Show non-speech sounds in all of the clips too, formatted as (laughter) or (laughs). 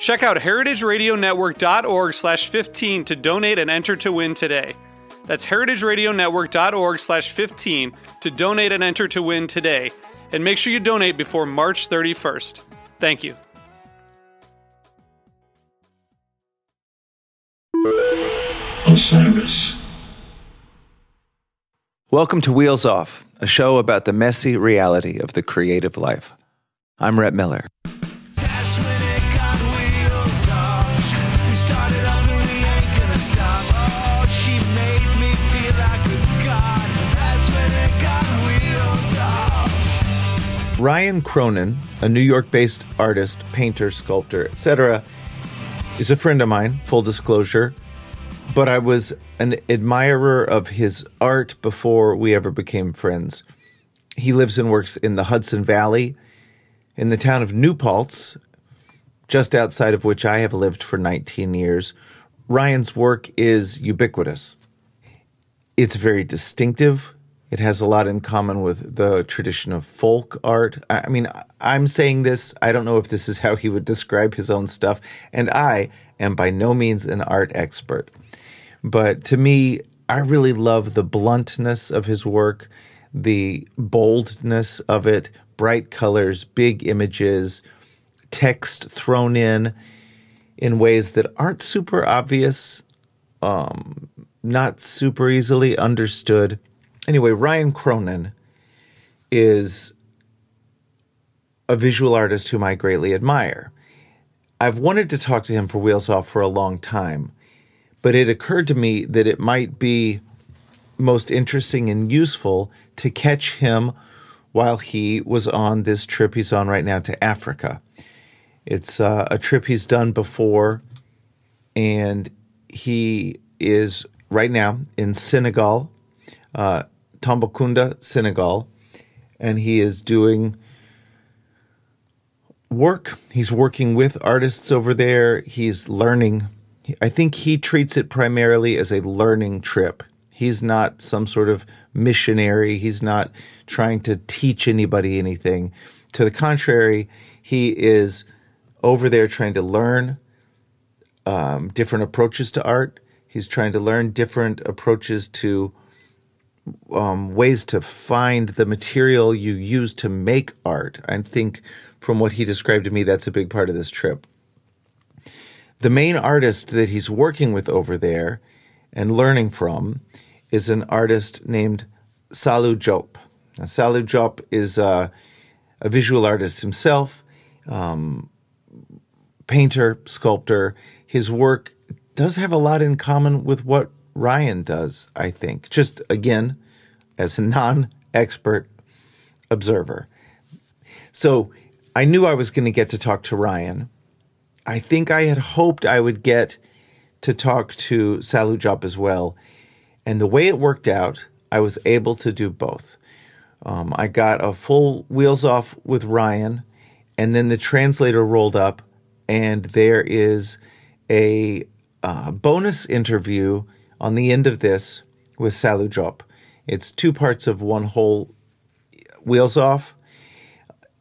Check out heritageradionetwork.org slash 15 to donate and enter to win today. That's heritageradionetwork.org slash 15 to donate and enter to win today. And make sure you donate before March 31st. Thank you. Osiris. Welcome to Wheels Off, a show about the messy reality of the creative life. I'm Rhett Miller. Ryan Cronin, a New York based artist, painter, sculptor, etc., is a friend of mine, full disclosure, but I was an admirer of his art before we ever became friends. He lives and works in the Hudson Valley, in the town of New Paltz, just outside of which I have lived for 19 years. Ryan's work is ubiquitous. It's very distinctive. It has a lot in common with the tradition of folk art. I mean, I'm saying this, I don't know if this is how he would describe his own stuff, and I am by no means an art expert. But to me, I really love the bluntness of his work, the boldness of it, bright colors, big images, text thrown in in ways that aren't super obvious, um, not super easily understood. Anyway, Ryan Cronin is a visual artist whom I greatly admire. I've wanted to talk to him for Wheels Off for a long time, but it occurred to me that it might be most interesting and useful to catch him while he was on this trip he's on right now to Africa. It's uh, a trip he's done before, and he is right now in Senegal, uh, Tambacounda, Senegal, and he is doing work. He's working with artists over there. He's learning. I think he treats it primarily as a learning trip. He's not some sort of missionary. He's not trying to teach anybody anything. To the contrary, he is over there trying to learn um, different approaches to art. He's trying to learn different approaches to um, ways to find the material you use to make art. I think from what he described to me, that's a big part of this trip. The main artist that he's working with over there and learning from is an artist named Saliou Diop. Now, Saliou Diop is uh, a visual artist himself, um, painter, sculptor. His work does have a lot in common with what Ryan does, I think. Just again, as a non expert observer. So I knew I was going to get to talk to Ryan. I think I had hoped I would get to talk to Saliou Diop as well. And the way it worked out, I was able to do both. Um, I got a full wheels off with Ryan, and then the translator rolled up, and there is a uh, bonus interview on the end of this with Saliou Diop. It's two parts of one whole wheels off.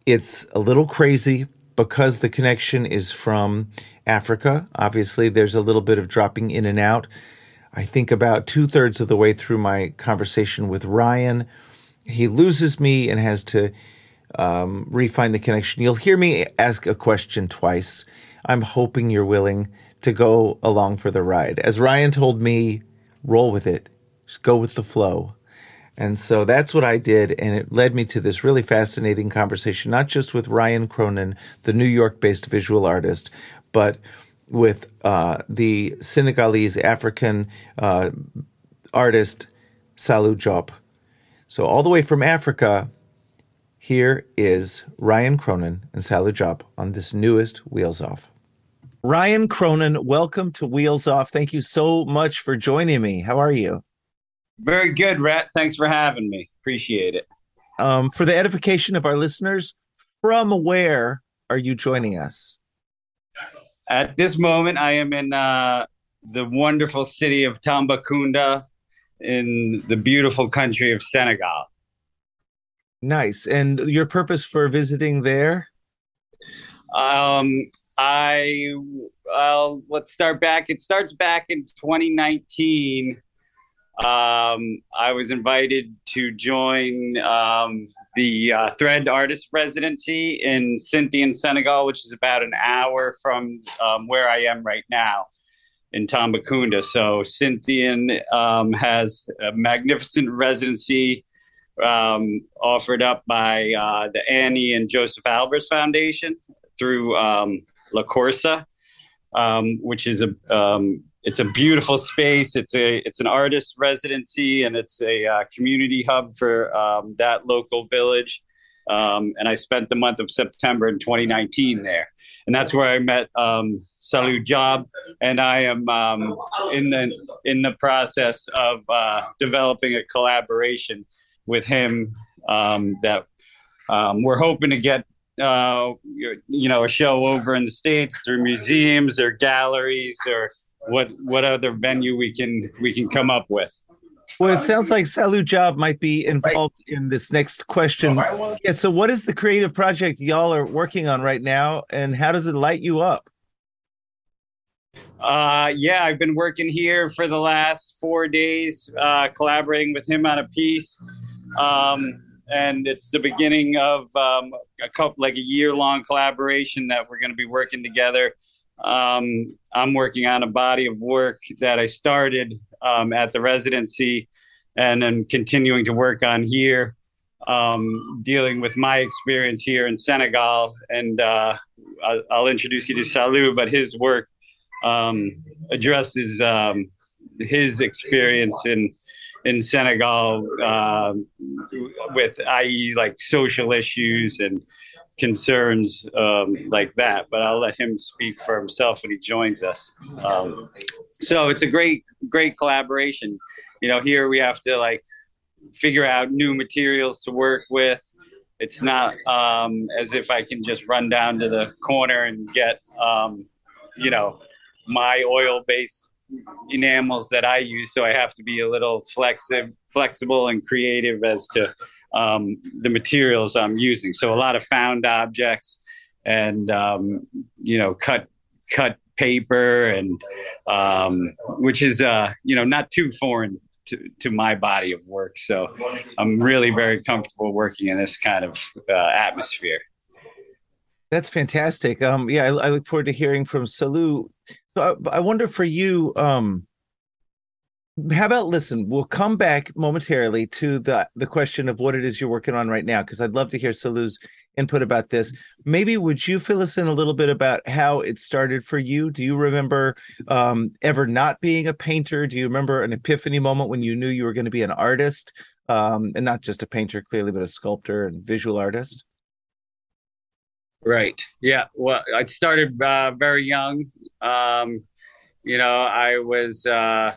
It's a little crazy because the connection is from Africa. Obviously, there's a little bit of dropping in and out. I think about two thirds of the way through my conversation with Ryan, he loses me and has to um, refine the connection. You'll hear me ask a question twice. I'm hoping you're willing to go along for the ride. As Ryan told me, roll with it, just go with the flow. And so that's what I did. And it led me to this really fascinating conversation, not just with Ryan Cronin, the New York based visual artist, but with uh, the Senegalese African uh, artist, Saliou Diop. So, all the way from Africa, here is Ryan Cronin and Saliou Diop on this newest Wheels Off. Ryan Cronin, welcome to Wheels Off. Thank you so much for joining me. How are you? Very good, Rhett. Thanks for having me. Appreciate it. Um, for the edification of our listeners, from where are you joining us? At this moment, I am in uh, the wonderful city of Tambacounda in the beautiful country of Senegal. Nice. And your purpose for visiting there? Um, I, well, let's start back. It starts back in 2019 um, I was invited to join um, the uh, Thread Artist Residency in Sinthian, Senegal, which is about an hour from um, where I am right now in Tambacounda. So Sinthian um, has a magnificent residency um, offered up by uh, the Anni and Josef Albers Foundation through um, Le Korsa, which is a it's a beautiful space. It's a it's an artist residency and it's a uh, community hub for um, that local village. Um, and I spent the month of September in 2019 there, and that's where I met um, Saliou Diop. And I am um, in the in the process of uh, developing a collaboration with him um, that um, we're hoping to get uh, you know a show over in the states through museums or galleries or what what other venue we can we can come up with. Well, it sounds like Saliou Diop might be involved in this next question. Yeah, so what is the creative project y'all are working on right now, and how does it light you up? Uh, yeah, I've been working here for the last four days, uh, collaborating with him on a piece. Um, and it's the beginning of um, a couple, like a year long collaboration that we're going to be working together um, I'm working on a body of work that I started um, at the residency and then continuing to work on here, um, dealing with my experience here in Senegal. And uh, I'll, I'll, introduce you to Saliou, but his work um, addresses um, his experience in in Senegal uh, with, i.e., like social issues and concerns um, like that, but I'll let him speak for himself when he joins us. Um, so it's a great, great collaboration. You know, here we have to like figure out new materials to work with. It's not um, as if I can just run down to the corner and get, um, you know, my oil-based enamels that I use. So I have to be a little flexi- flexible and creative as to um, the materials I'm using. So a lot of found objects and um, you know cut cut paper and um, which is uh, you know not too foreign to, to my body of work. So I'm really very comfortable working in this kind of uh, atmosphere. That's fantastic. Um, yeah, I, I, look forward to hearing from Saliou. So I, I wonder for you, um, how about listen we'll come back momentarily to the the question of what it is you're working on right now because i'd love to hear saliou's input about this. Maybe would you fill us in a little bit about how it started for you? Do you remember um, ever not being a painter? Do you remember an epiphany moment when you knew you were going to be an artist? Um, and not just a painter clearly but a sculptor and visual artist right yeah well i started uh, very young um, you know i was uh,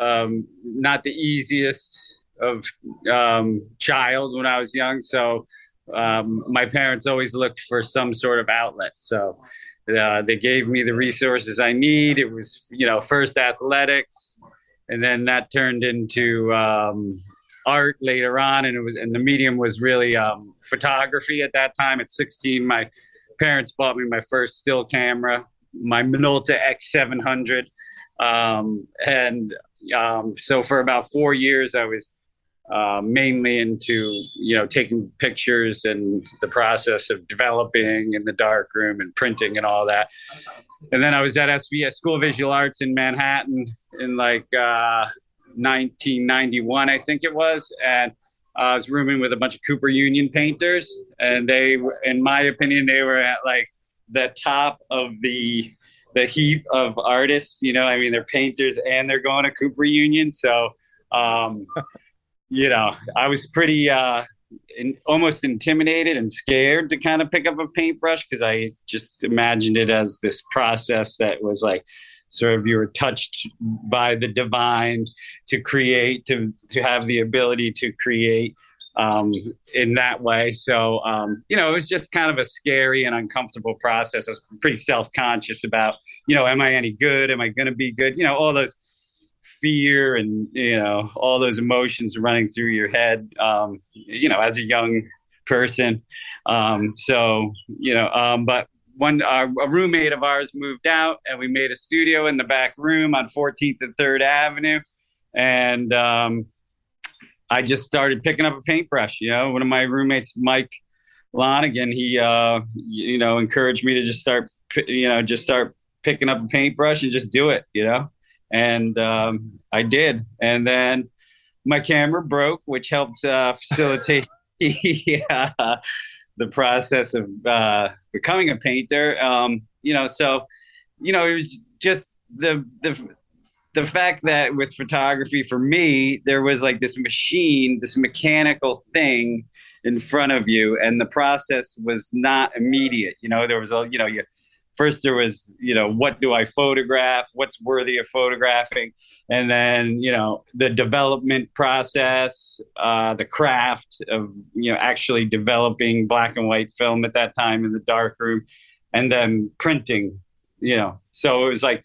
um, not the easiest of um, child when I was young. So um, my parents always looked for some sort of outlet. So uh, they gave me the resources I need. It was, you know, first athletics, and then that turned into um, art later on. And it was, and the medium was really um, photography at that time. At 16, my parents bought me my first still camera, my Minolta X700. Um, and um, so for about four years, I was uh, mainly into you know taking pictures and the process of developing in the darkroom and printing and all that. And then I was at SVA School of Visual Arts in Manhattan in like uh, 1991, I think it was, and I was rooming with a bunch of Cooper Union painters, and they, in my opinion, they were at like the top of the the heap of artists. You know, I mean, they're painters and they're going to Cooper Union, so um, (laughs) you know, I was pretty uh, in, almost intimidated and scared to kind of pick up a paintbrush because I just imagined it as this process that was like sort of you were touched by the divine to create to to have the ability to create um, in that way. So um, you know, it was just kind of a scary and uncomfortable process. I was pretty self conscious about you know, am I any good? Am I going to be good? You know, all those fear and you know all those emotions running through your head um, you know as a young person. Um, so you know um, but one a roommate of ours moved out and we made a studio in the back room on 14th and 3rd avenue and um, i just started picking up a paintbrush you know. One of my roommates mike lonigan he uh, you know encouraged me to just start you know just start picking up a paintbrush and just do it you know and um, I did. And then my camera broke, which helped uh, facilitate (laughs) (laughs) yeah, the process of uh, becoming a painter. Um, you know, so you know, it was just the the the fact that with photography for me, there was like this machine, this mechanical thing in front of you, and the process was not immediate. You know, there was a you know you first there was you know what do i photograph? What's worthy of photographing? And then you know the development process uh, the craft of you know actually developing black and white film at that time in the dark room and then printing you know. So it was like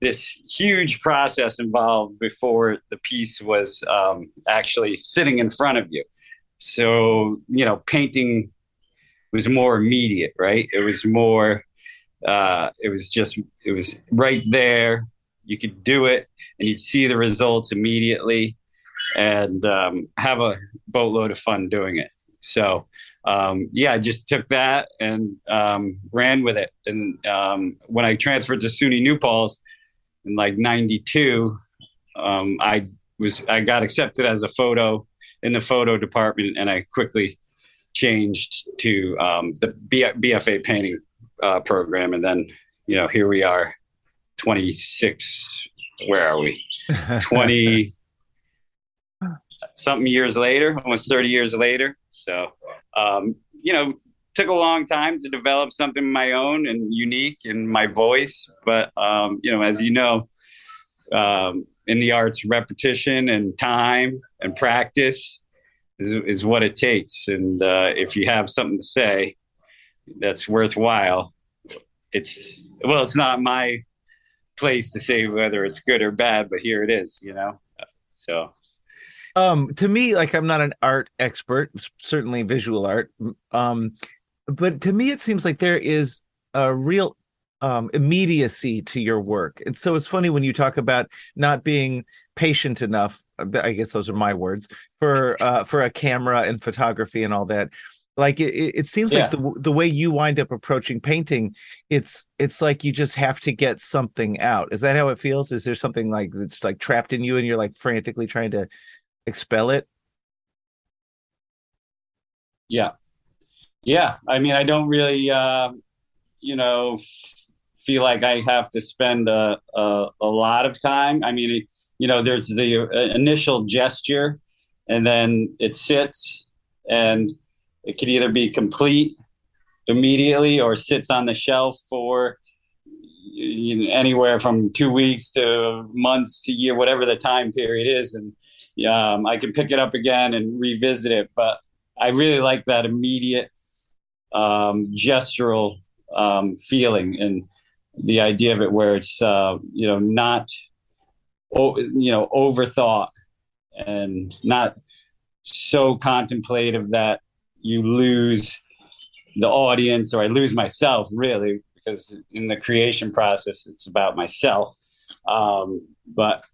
this huge process involved before the piece was um, actually sitting in front of you. So you know painting was more immediate right? It was more uh, it was just it was right there. You could do it and you'd see the results immediately and um, have a boatload of fun doing it. So um, yeah i just took that and um, ran with it. And um, when i transferred to suny new paltz in like 92 um, i was i got accepted as a photo in the photo department and i quickly changed to um, the bfa painting uh, program, and then you know here we are, 26. Where are we? (laughs) 20 something years later, almost 30 years later. So um, you know, took a long time to develop something my own and unique in my voice, but um, you know, as you know. Um, in the arts, repetition and time and practice is, is what it takes. And uh, if you have something to say, that's worthwhile, it's well, it's not my place to say whether it's good or bad, but here it is, you know. So. Um to me like i'm not an art expert certainly visual art um but to me it seems like there is a real um immediacy to your work. And so it's funny when you talk about not being patient enough i guess those are my words for uh for a camera and photography and all that like it, it seems yeah. like the the way you wind up approaching painting it's it's like you just have to get something out. Is that how it feels? Is there something like that's like trapped in you and you're like frantically trying to expel it? Yeah. Yeah. I mean i don't really uh you know feel like i have to spend a, a, a lot of time. I mean you know there's the uh, initial gesture and then it sits and it could either be complete immediately or sits on the shelf for you know, anywhere from two weeks to months to year, whatever the time period is, and um, I can pick it up again and revisit it. But I really like that immediate um, gestural um, feeling and the idea of it, where it's uh, you know not you know overthought and not so contemplative that you lose the audience or I lose myself really because in the creation process it's about myself. Um, but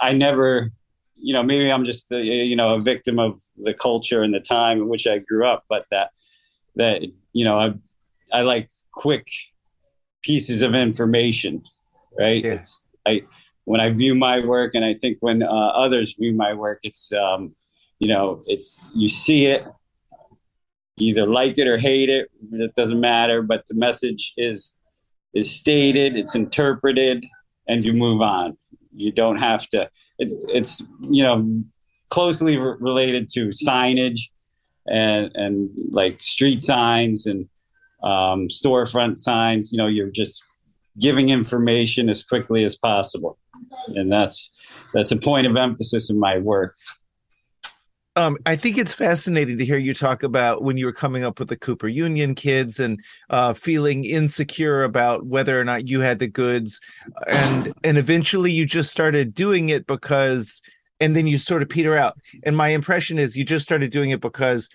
I never, you know, maybe I'm just the, you know a victim of the culture and the time in which I grew up. But that that you know I I like quick pieces of information, right? Yeah. It's I when I view my work, and I think when uh, others view my work, it's um, you know, it's you see it, either like it or hate it. It doesn't matter, but the message is is stated, it's interpreted, and you move on. You don't have to. It's it's you know closely re- related to signage and and like street signs and um, storefront signs. You know, you're just giving information as quickly as possible, and that's that's a point of emphasis in my work. Um, I think it's fascinating to hear you talk about when you were coming up with the Cooper Union kids and uh, feeling insecure about whether or not you had the goods, and and eventually you just started doing it because, and then you sort of peter out. And my impression is you just started doing it because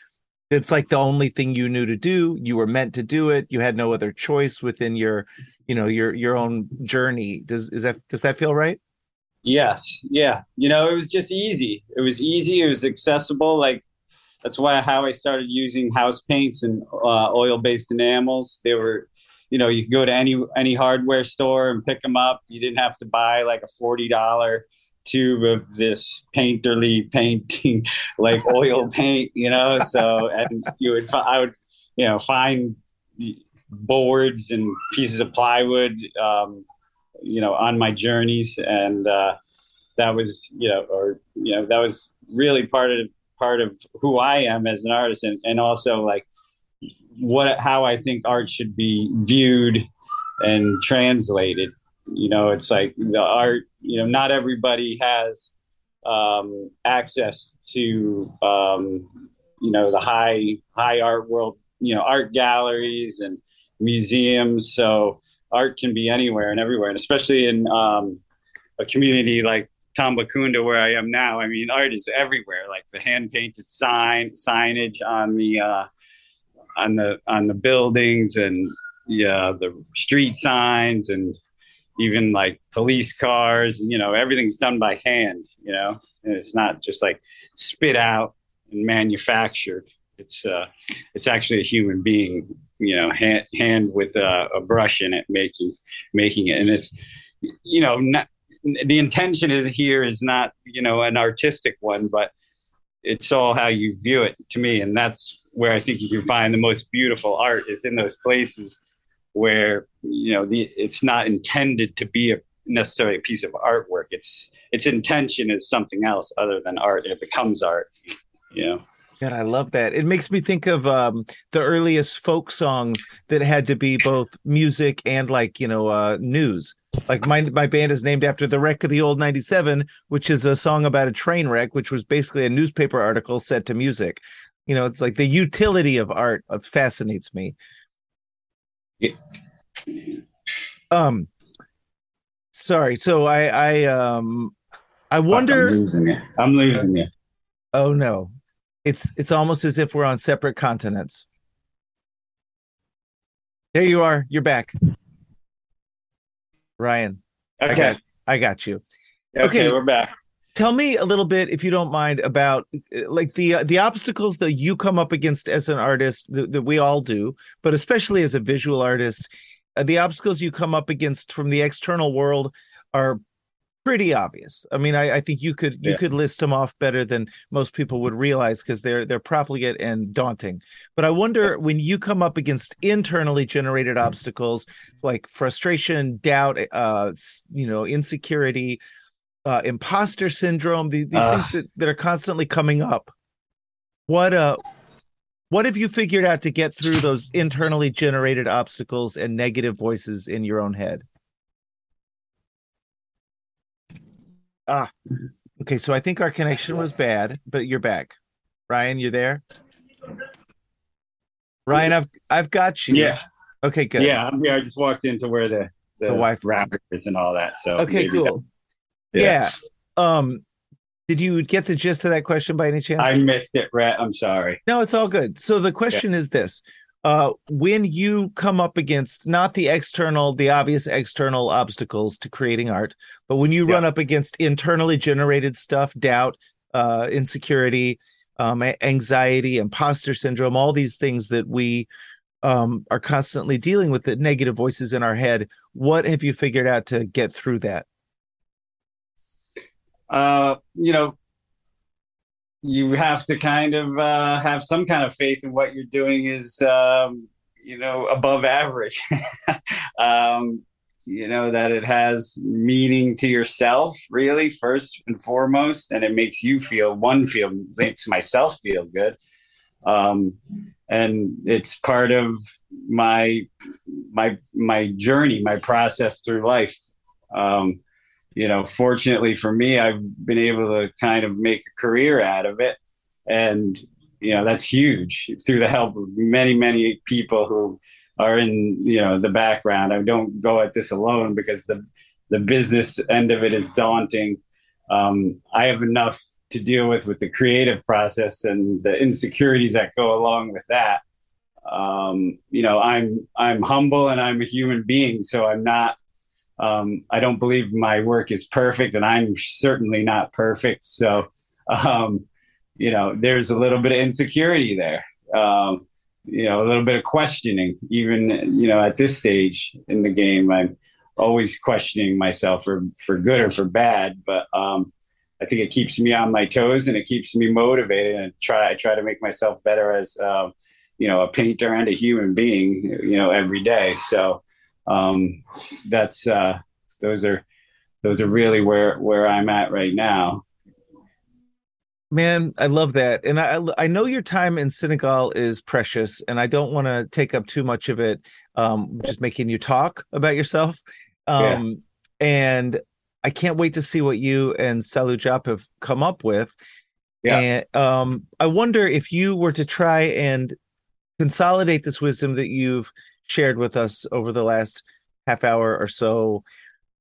it's like the only thing you knew to do. You were meant to do it. You had no other choice within your, you know, your your own journey. Does is that does that feel right? Yes, yeah. You know, it was just easy. It was easy. It was accessible. Like that's why how I started using house paints and uh, oil-based enamels. They were, you know, you could go to any any hardware store and pick them up. You didn't have to buy like a forty dollar tube of this painterly painting, (laughs) like oil (laughs) paint. You know, so and you would I would, you know, find boards and pieces of plywood. Um, you know on my journeys. And uh, that was you know or you know that was really part of part of who I am as an artist. And, and also like what how I think art should be viewed and translated. You know it's like the art you know not everybody has um, access to um, you know the high high art world you know art galleries and museums. So art can be anywhere and everywhere, and especially in um, a community like Tambacounda, where I am now. I mean, art is everywhere. Like the hand painted sign, signage on the uh, on the on the buildings, and yeah, the street signs, and even like police cars. You know, everything's done by hand. You know, and it's not just like spit out and manufactured. It's uh, it's actually a human being you know hand, hand with a, a, brush in it making making it. And it's you know not, the intention is here is not you know an artistic one but it's all how you view it to me. And that's where i think you can find the most beautiful art is in those places where you know the it's not intended to be a necessarily a piece of artwork. It's its intention is something else other than art. It becomes art you know God, I love that. It makes me think of um, the earliest folk songs that had to be both music and like you know uh, news. Like my my band is named after the wreck of the old '97, which is a song about a train wreck, which was basically a newspaper article set to music. You know, it's like the utility of art uh, fascinates me. Yeah. Um, sorry. So I I um I wonder. I'm losing it. I'm losing it. Oh no it's it's almost as if we're on separate continents. There you are. You're back. Ryan. Okay. I got, I got you. Okay, Okay. we're back. Tell me a little bit, if you don't mind, about uh, like the uh, the obstacles that you come up against as an artist that, that we all do, but especially as a visual artist. Uh, the obstacles you come up against from the external world are pretty obvious. I mean, I, I think you could you Yeah. could list them off better than most people would realize because they're they're profligate and daunting. But I wonder when you come up against internally generated obstacles like frustration, doubt, uh, you know, insecurity, uh, imposter syndrome, the, these Ah. things that, that are constantly coming up. What uh what have you figured out to get through those internally generated obstacles and negative voices in your own head? Ah, okay. So I think our connection was bad, but you're back. Ryan, You're there? Ryan, I've I've got you. Yeah, Okay, good. yeah. I'm here. I just walked into where the the, The Wi-Fi- is and all that. So Okay, cool. that- yeah. Um, did you get the gist of that question by any chance? I missed it, Rhett. I'm sorry. No, it's all good. So the question is this. Uh, when you come up against not the external, the obvious external obstacles to creating art, but when you Yeah. run up against internally generated stuff, doubt, uh, insecurity, um, anxiety, imposter syndrome, all these things that we um, are constantly dealing with, the negative voices in our head, what have you figured out to get through that? uh, you know, you have to kind of uh, have some kind of faith in what you're doing is, um, you know, above average. (laughs) um, you know that it has meaning to yourself, really, first and foremost, and it makes you feel one feel makes myself feel good, um, and it's part of my my my journey, my process through life. Um, you know, fortunately for me, I've been able to kind of make a career out of it. And, you know, that's huge through the help of many, many people who are in, you know, the background. I don't go at this alone because the, the business end of it is daunting. Um, I have enough to deal with with the creative process and the insecurities that go along with that. Um, you know, I'm I'm humble and I'm a human being, so I'm not um, I don't believe my work is perfect, and I'm certainly not perfect. So, um, you know, there's a little bit of insecurity there. Um, you know, a little bit of questioning, even you know, at this stage in the game, I'm always questioning myself for for good or for bad. But um, I think it keeps me on my toes and it keeps me motivated. And try I try to make myself better as uh, you know a painter and a human being. You know, every day. So um, that's uh, those are those are really where where I'm at right now. Man, I love that, and I I know your time in Senegal is precious, and I don't want to take up too much of it. Um, just making you talk about yourself, um, yeah. and I can't wait to see what you and Saliou Diop have come up with. Yeah. And um, I wonder if you were to try and consolidate this wisdom that you've shared with us over the last half hour or so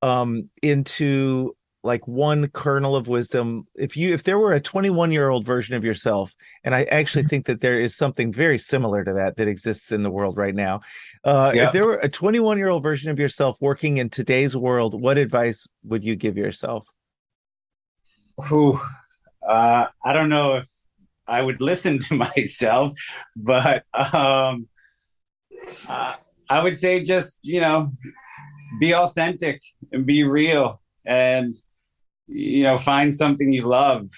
um, into like one kernel of wisdom if you if there were a 21 year old version of yourself and i actually think that there is something very similar to that that exists in the world right now uh, yeah. if there were a 21 year old version of yourself working in today's world what advice would you give yourself Whew. Uh, i don't know if i would listen to (laughs) myself but um, uh, I would say just you know be authentic and be real and you know find something you love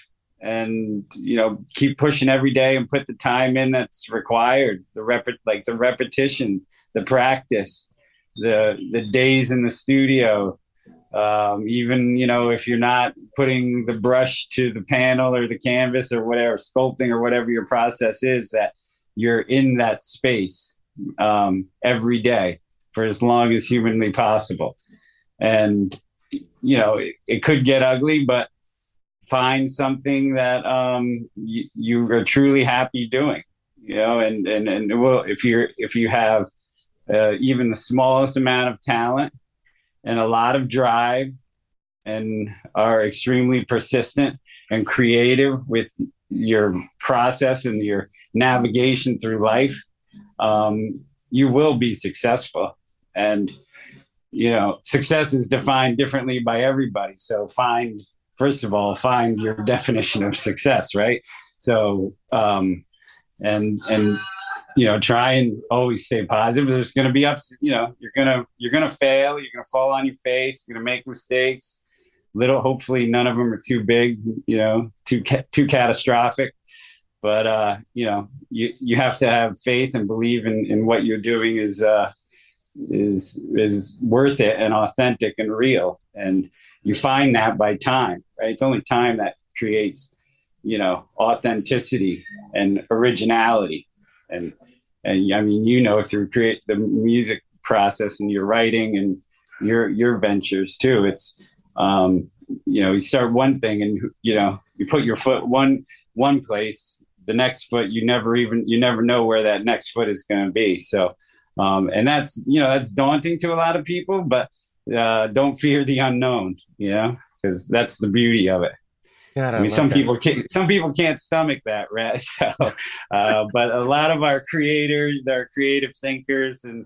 and you know keep pushing every day and put the time in that's required the rep like the repetition the practice the the days in the studio. Um, even you know if you're not putting the brush to the panel or the canvas or whatever sculpting or whatever your process is that you're in that space um, every day for as long as humanly possible. And, you know, it, it could get ugly, but find something that um, you, you are truly happy doing, you know, and, and, and well, if you're, if you have uh, even the smallest amount of talent and a lot of drive and are extremely persistent and creative with your process and your navigation through life, um, you will be successful. And, you know, success is defined differently by everybody. So find, first of all, find your definition of success, right? So, um, and, and, you know, try and always stay positive. There's going to be ups, you know, you're going to, you're going to fail. You're going to fall on your face. You're going to make mistakes. Little, hopefully none of them are too big, you know, too, ca- too catastrophic but uh, you know you you have to have faith and believe in, in what you're doing is uh, is is worth it and authentic and real. And you find that by time right? It's only time that creates you know authenticity and originality. And and I mean you know through create the music process and your writing and your your ventures too. It's um you know you start one thing and you know you put your foot one one place the next foot you never even you never know where that next foot is going to be so um, and that's you know that's daunting to a lot of people but uh, don't fear the unknown you know because that's the beauty of it God, I, I mean, some that. people can't. Some people can't stomach that, right? (laughs) So, uh, but a lot of our creators, our creative thinkers, and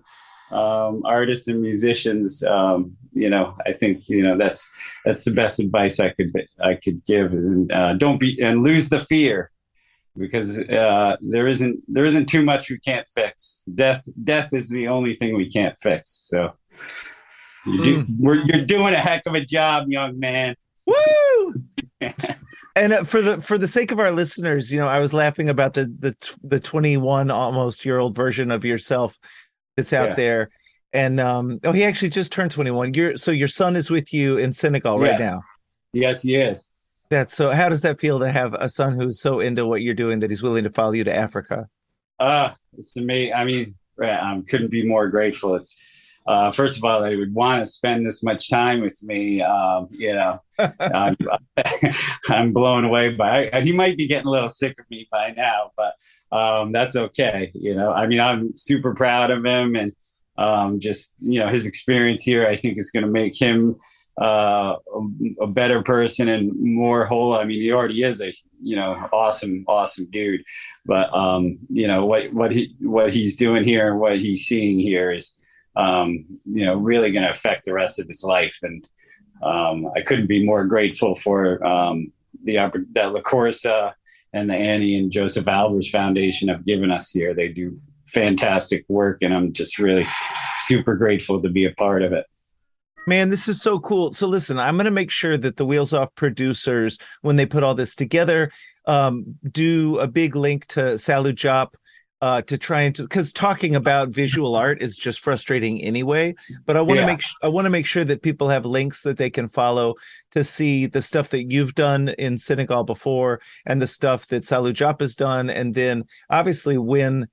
um, artists and musicians, um, you know, I think you know that's that's the best advice I could I could give. And uh, don't be and lose the fear because uh, there isn't there isn't too much we can't fix. Death death is the only thing we can't fix. So you do, mm. you're doing a heck of a job, young man. Woo! (laughs) And uh, for the for the sake of our listeners, you know, I was laughing about the the the 21 almost year old version of yourself that's out Yeah. there. And um oh he actually just turned 21. You're so your son is with you in Senegal right now. Yes, he is. That's so how does that feel to have a son who's so into what you're doing that he's willing to follow you to Africa? Uh, it's amazing. I mean, I couldn't be more grateful. It's uh, first of all, they would want to spend this much time with me. Um, you know, (laughs) I'm, (laughs) I'm blown away by. He might be getting a little sick of me by now, but um, that's okay. You know, I mean, I'm super proud of him, and um, just you know, his experience here, I think, is going to make him uh, a, a better person and more whole. I mean, he already is a you know awesome, awesome dude, but um, you know what what he what he's doing here and what he's seeing here is um, you know really going to affect the rest of his life, and um, I couldn't be more grateful for um, the that Le Korsa and the Anni and Josef Albers Foundation have given us here. They do fantastic work, and I'm just really super grateful to be a part of it. Man, this is so cool. So listen, I'm going to make sure that the Wheels Off producers, when they put all this together, um, do a big link to Saliou Diop uh, to try and because talking about visual art is just frustrating anyway. But I want to Yeah. make I want to make sure that people have links that they can follow to see the stuff that you've done in Senegal before and the stuff that Saliou Diop has done, and then obviously when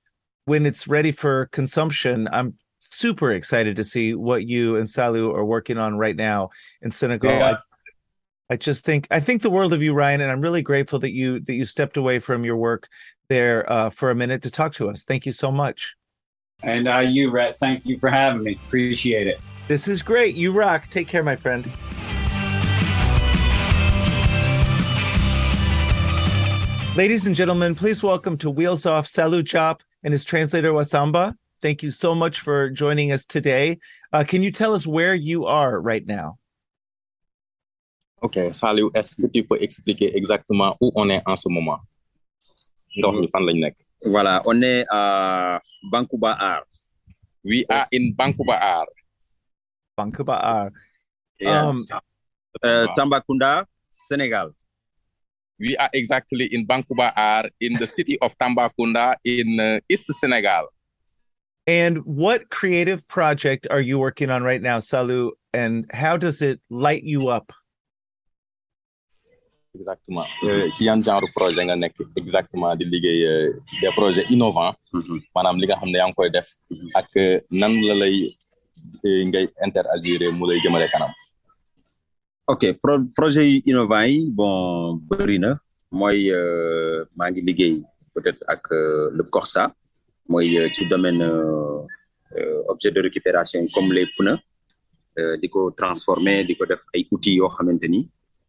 when it's ready for consumption, I'm super excited to see what you and Saliou are working on right now in Senegal. Yeah. I, I just think I think the world of you, Ryan, and I'm really grateful that you that you stepped away from your work there uh, for a minute to talk to us. Thank you so much. And uh, you, Rhett, thank you for having me. Appreciate it. This is great. You rock. Take care, my friend. Ladies and gentlemen, please welcome to Wheels Off Saliou Diop and his translator Wasamba. Thank you so much for joining us today. Uh, can you tell us where you are right now? Ok, Saliou, est-ce que tu peux expliquer exactement où on est en ce moment? Nga wax ñu fan lañ nekk. Voilà, on est à Bankouba Art. We are in Bankuba Aar. Vancouver. Uh, Yes. Um, Euh, Tambacounda, Sénégal. We are exactly in Bankuba Aar in the city of Tambacounda in uh, East Senegal. And what creative project are you working on right now, Saliou? And how does it light you up? Exactement. Euh, ci yan genre projet nga nekk exactement di liggéey euh, des projets innovants Mhm. maanaam li nga xam ne yaa ngi koy def ak euh, nan la lay ngay interagir mu lay jëmale kanam. ok pro projet yi innovant yi bon bëri na mooy euh, maa ngi liggéey peut-être ak Le Korsa mooy euh, ci domaine euh, euh, objet de récupération comme les pneus euh, di ko transformer di def ay outils yoo xamante ni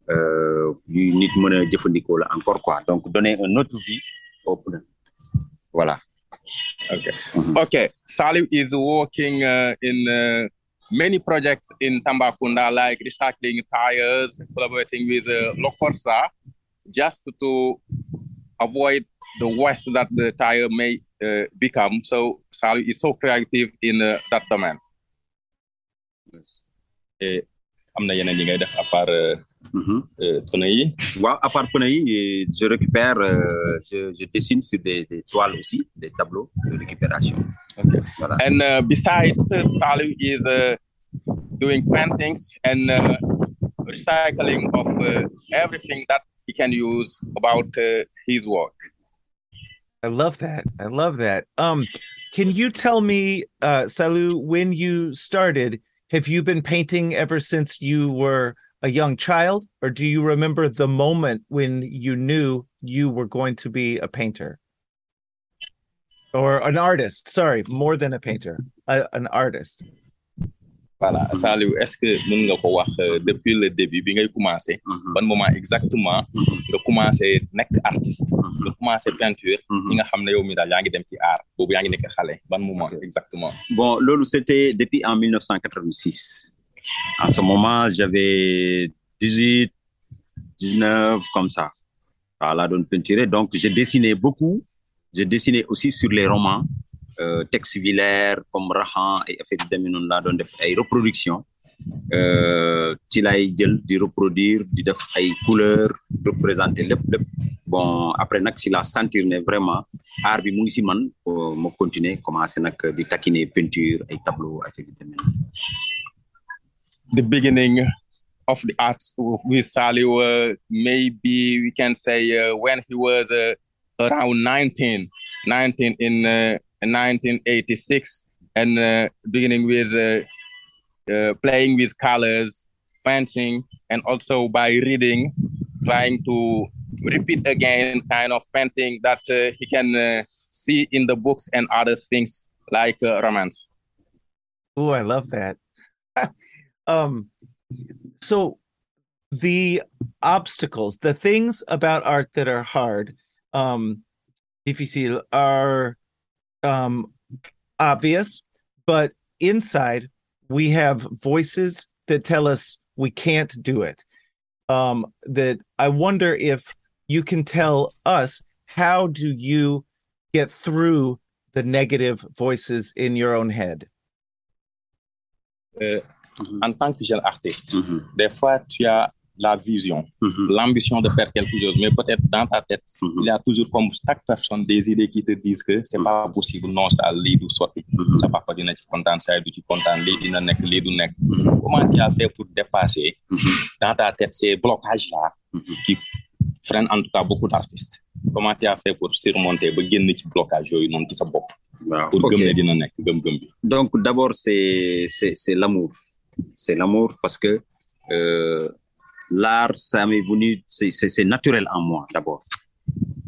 euh, yu nit mën a la encore quoi donc donner un autre vie aux pneus voilà. Okay. Mhm. Okay. Salif is working uh, in uh, many projects in Tambacounda, like recycling tires, collaborating with uh, Le Korsa, just to avoid the waste that the tire may uh, become. So Salif is so creative in uh, that domain. Et am na yeneen yi ngay def à part euh, Mhm. euh, pneu yi. waaw à part pneu yi je récupère euh, je, je dessine sur des, des toiles aussi des tableaux de récupération Okay. voilà And uh, besides, uh, Salih is uh, doing paintings and uh, recycling of uh, everything that he can use about uh, his work. I love that. I love that. Um, can you tell me, uh, Saliou, when you started, have you been painting ever since you were a young child, or do you remember the moment when you knew you were going to be a painter? Or an artist, sorry, more than a painter, a, an artist. Voilà, Salih, est-ce que mën nga ko wax euh, depuis le début bi ngay commencé? Mhm. ban moment exactement nga commencé nekk artiste? Nga commencé peinture? Mhm. ci nga xam ne yow mi daal yaa ngi dem ci art boobu yaa ngi nekk xale. Ban moment exactement? Bon loolu c'était depuis en 1986 en ce moment j'avais 18 19 comme ça. Voilà doon peinturer. Donc je dessinais beaucoup. Je dessinais aussi sur les romans texte Villers comme Rahan et effet demee noonu laa doon def ay reproduction. Euh, jël di reproduire di def ay couleurs représenter lépp lépp. Bon après nag si la sentir ne vraiment art bi mu ngi si man euh, ma continuer commencé nag di taquiner peinture ay tableau affaire yu the beginning of the arts with Saliu, uh, maybe we can say uh, when he was uh, around 19, 19 in uh, 1986, and uh, beginning with uh, uh, playing with colors, painting, and also by reading, trying to repeat again kind of painting that uh, he can uh, see in the books and other things like romance. Oh, I love that. (laughs) um, so the obstacles, the things about art that are hard, um, difficile, are um, obvious, but inside we have voices that tell us we can't do it. Um, that I wonder if you can tell us how do you get through the negative voices in your own head? Euh, Mhm. en tant que jeune artiste, Mhm, des fois tu as la vision, mhm, l'ambition de faire quelque chose, mais peut-être dans ta tête, mhm, il y a toujours comme chaque personne des idées qui te disent que c'est pas possible, non, ça lii du sotti, sa papa dina ci kontaan, sa yaay du ci kontaan, lii dina nekk, lii du nekk. Comment tu as fait pour dépasser dans ta tête ces blocages-là qui freinent en tout cas beaucoup d'artistes? Comment tu as fait pour surmonter ba génn ci blocage yooyu noonu ci sa bopp? Waaw pour ok. gëm ne dina nekk gëm-gëm bi? Donc d'abord c'est c'est c'est l'amour. C'est l'amour parce que euh, l'art ça m'est venu c'est naturel en moi d'abord.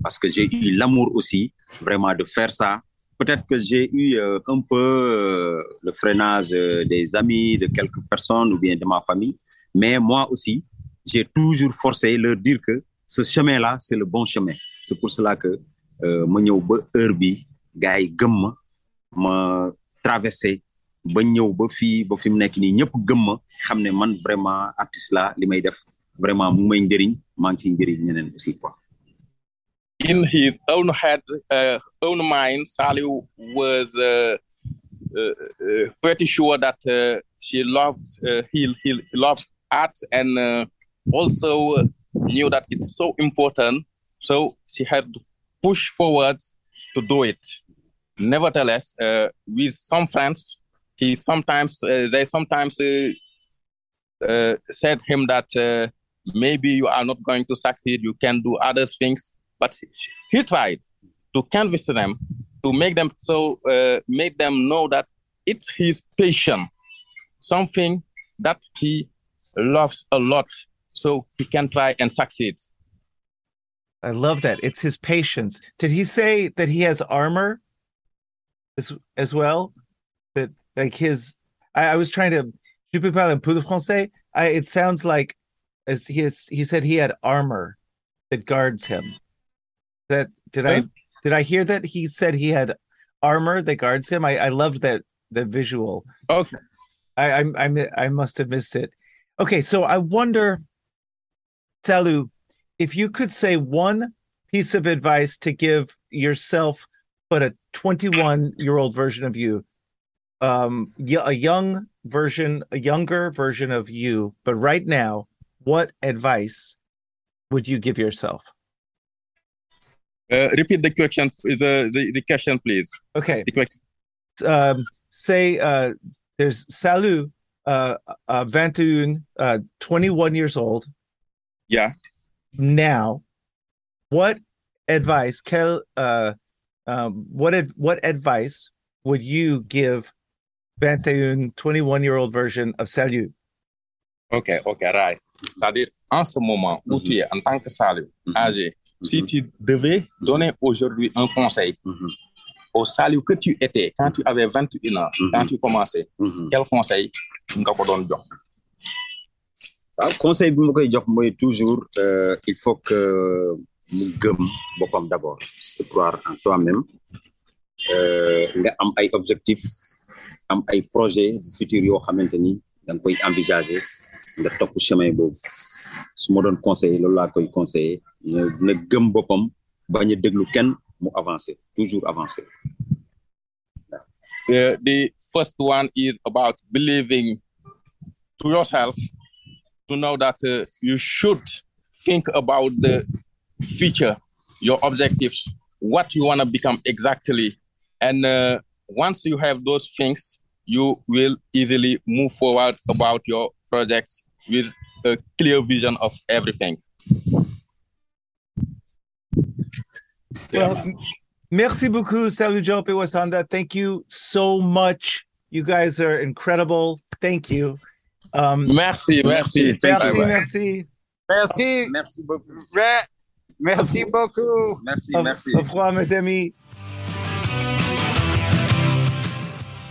Parce que j'ai eu l'amour aussi vraiment de faire ça. Peut-être que j'ai eu euh, un peu euh, le freinage euh, des amis, de quelques personnes ou bien de ma famille, mais moi aussi, j'ai toujours forcé leur dire que ce chemin-là, c'est le bon chemin. C'est pour cela que euh, ma ñëw ba heure bi gars ma ma traversé ba ñëw ba fii ba fi mu nekk nii ñëpp gëm ma man vraiment artiste la li may def vraiment mu may njëriñ maa ngi ciy njëriñ ñeneen aussi quoi. in his own head, uh, own mind, Sally was uh, uh, uh, pretty sure that uh, she loved uh, he, he loved art and also knew that it's so important. So she had to push forward to do it. Nevertheless, with some friends, he sometimes they sometimes said him that maybe you are not going to succeed. You can do other things but he tried to convince them to make them so uh, make them know that it's his passion something that he loves a lot so he can try and succeed I love that. It's his patience. Did he say that he has armor as as well? That like his I, I was trying to je peux parler un peu de français. I it sounds like as he he said he had armor that guards him. That did I did I hear that he said he had armor that guards him? I I loved that the visual. okay I I I, I must have missed it. Okay, so I wonder, Saliou, if you could say one piece of advice to give yourself, but a 21 year old version of you, um, a young version, a younger version of you, but right now, what advice would you give yourself? uh, repeat the question the, the, the question please Okay, the question. um, say uh, there's Saliou, uh, uh, 21, uh, 21 years old. yeah now what advice Kel, uh, um, what ad, what advice would you give 21 21 year old version of Saliou ok ok right c'est-à-dire en ce moment où Mhm. tu es en tant que Mhm. âgé si Mhm. tu devais donner aujourd'hui un conseil Mhm, au Saliou que tu étais quand tu avais 21 ans Mhm. quand tu commençais mhm. quel conseil nga ko doon jox? Waaw conseil bi ma koy jox mooy toujours euh, il faut que mu gëm boppam d'abord se croire en toi-même euh, nga am ay objectifs am ay projets futurs yoo xamante ni koy envisager nga chemin conseiller koy conseiller gëm déglu mu avancer toujours avancer. Uh, the first one is about believing to yourself to know that uh, you should think about the future, your objectives, what you want to become exactly. And uh, once you have those things, you will easily move forward about your projects with a clear vision of everything. Well, merci beaucoup, Saliou Diop Wasanda. Thank you so much. You guys are incredible. Thank you. Um, Merci, merci. Merci, you. merci. Merci. Merci beaucoup. Merci beaucoup. Merci, Au, merci. au revoir, mes amis.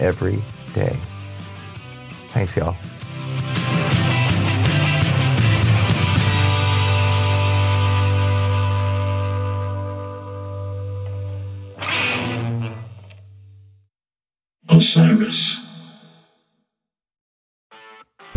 every day. Thanks, y'all. Osiris.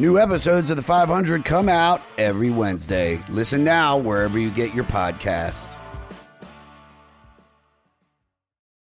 New episodes of The 500 come out every Wednesday. Listen now wherever you get your podcasts.